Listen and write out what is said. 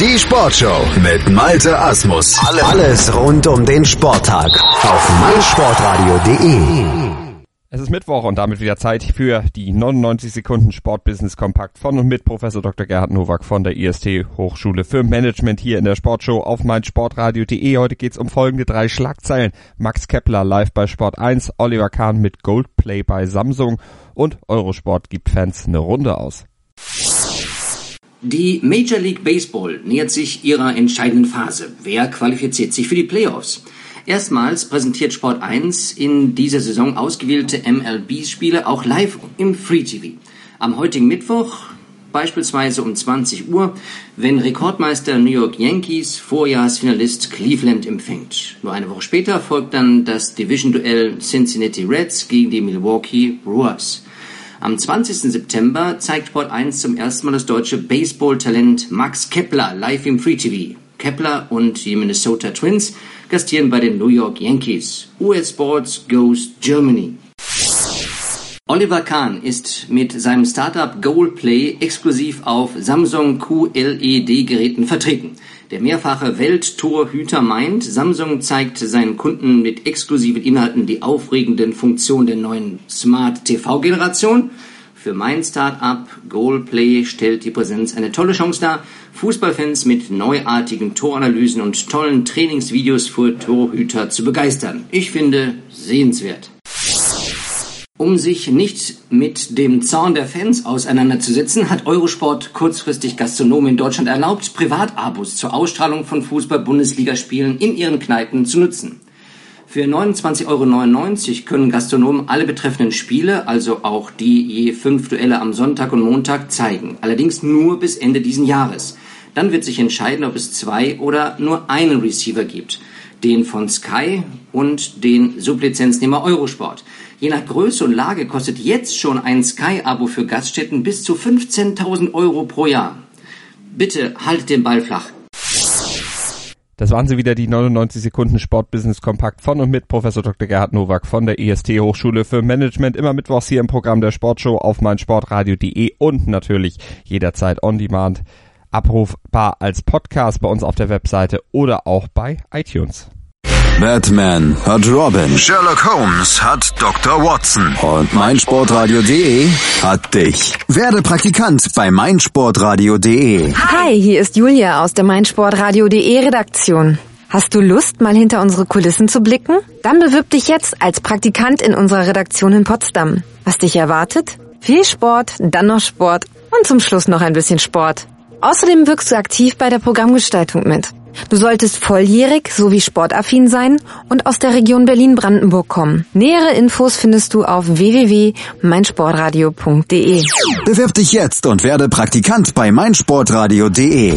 Die Sportshow mit Malte Asmus. Alles rund um den Sporttag auf meinsportradio.de. Es ist Mittwoch und damit wieder Zeit für die 99 Sekunden Sportbusiness Kompakt von und mit Professor Dr. Gerhard Nowak von der IST Hochschule für Management hier in der Sportshow auf meinsportradio.de. Heute geht's um folgende drei Schlagzeilen. Max Kepler live bei Sport 1, Oliver Kahn mit Goldplay bei Samsung und Eurosport gibt Fans eine Runde aus. Die Major League Baseball nähert sich ihrer entscheidenden Phase. Wer qualifiziert sich für die Playoffs? Erstmals präsentiert Sport 1 in dieser Saison ausgewählte MLB-Spiele auch live im Free TV. Am heutigen Mittwoch, beispielsweise um 20 Uhr, wenn Rekordmeister New York Yankees Vorjahresfinalist Cleveland empfängt. Nur eine Woche später folgt dann das Division-Duell Cincinnati Reds gegen die Milwaukee Brewers. Am 20. September zeigt Sport 1 zum ersten Mal das deutsche Baseball-Talent Max Kepler live im Free TV. Kepler und die Minnesota Twins gastieren bei den New York Yankees. US Sports goes Germany. Oliver Kahn ist mit seinem Startup Goalplay exklusiv auf Samsung QLED-Geräten vertreten. Der mehrfache Welttorhüter meint, Samsung zeigt seinen Kunden mit exklusiven Inhalten die aufregenden Funktionen der neuen Smart TV-Generation. Für mein Start-up Goalplay stellt die Präsenz eine tolle Chance dar, Fußballfans mit neuartigen Toranalysen und tollen Trainingsvideos für Torhüter zu begeistern. Ich finde sehenswert. Um sich nicht mit dem Zorn der Fans auseinanderzusetzen, hat Eurosport kurzfristig Gastronomen in Deutschland erlaubt, Privatabos zur Ausstrahlung von Fußball-Bundesligaspielen in ihren Kneipen zu nutzen. Für 29,99 Euro können Gastronomen alle betreffenden Spiele, also auch die je fünf Duelle am Sonntag und Montag, zeigen. Allerdings nur bis Ende diesen Jahres. Dann wird sich entscheiden, ob es zwei oder nur einen Receiver gibt. Den von Sky und den Sublizenznehmer Eurosport. Je nach Größe und Lage kostet jetzt schon ein Sky-Abo für Gaststätten bis zu 15.000 Euro pro Jahr. Bitte haltet den Ball flach. Das waren sie wieder, die 99 Sekunden Sportbusiness Kompakt von und mit Professor Dr. Gerhard Nowak von der IST Hochschule für Management. Immer mittwochs hier im Programm der Sportshow auf meinsportradio.de und natürlich jederzeit on demand abrufbar als Podcast bei uns auf der Webseite oder auch bei iTunes. Batman hat Robin. Sherlock Holmes hat Dr. Watson. Und meinsportradio.de hat dich. Werde Praktikant bei meinsportradio.de. Hi, hier ist Julia aus der meinsportradio.de Redaktion. Hast du Lust, mal hinter unsere Kulissen zu blicken? Dann bewirb dich jetzt als Praktikant in unserer Redaktion in Potsdam. Was dich erwartet? Viel Sport, dann noch Sport und zum Schluss noch ein bisschen Sport. Außerdem wirkst du aktiv bei der Programmgestaltung mit. Du solltest volljährig sowie sportaffin sein und aus der Region Berlin-Brandenburg kommen. Nähere Infos findest du auf www.meinsportradio.de. Bewirb dich jetzt und werde Praktikant bei meinsportradio.de.